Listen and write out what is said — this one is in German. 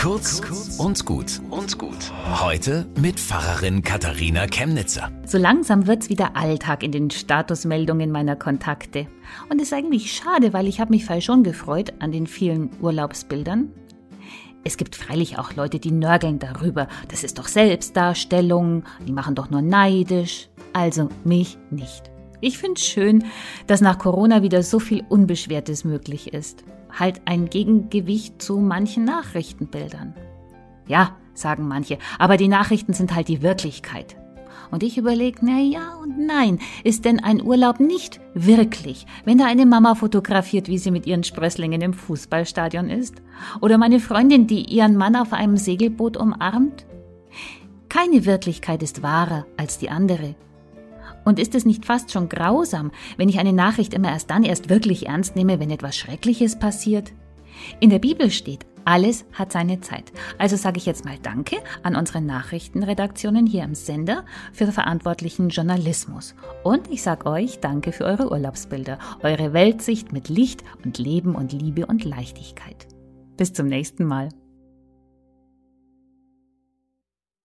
Kurz und gut und gut. Heute mit Pfarrerin Katharina Chemnitzer. So langsam wird's wieder Alltag in den Statusmeldungen meiner Kontakte. Und ist eigentlich schade, weil ich habe mich voll schon gefreut an den vielen Urlaubsbildern. Es gibt freilich auch Leute, die nörgeln darüber. Das ist doch Selbstdarstellung, die machen doch nur neidisch. Also mich nicht. Ich finde schön, dass nach Corona wieder so viel Unbeschwertes möglich ist. Halt ein Gegengewicht zu manchen Nachrichtenbildern. Ja, sagen manche, aber die Nachrichten sind halt die Wirklichkeit. Und ich überlege, na ja und nein, ist denn ein Urlaub nicht wirklich, wenn da eine Mama fotografiert, wie sie mit ihren Sprösslingen im Fußballstadion ist? Oder meine Freundin, die ihren Mann auf einem Segelboot umarmt? Keine Wirklichkeit ist wahrer als die andere. Und ist es nicht fast schon grausam, wenn ich eine Nachricht immer erst dann erst wirklich ernst nehme, wenn etwas Schreckliches passiert? In der Bibel steht, alles hat seine Zeit. Also sage ich jetzt mal Danke an unsere Nachrichtenredaktionen hier im Sender für verantwortlichen Journalismus. Und ich sage euch Danke für eure Urlaubsbilder, eure Weltsicht mit Licht und Leben und Liebe und Leichtigkeit. Bis zum nächsten Mal.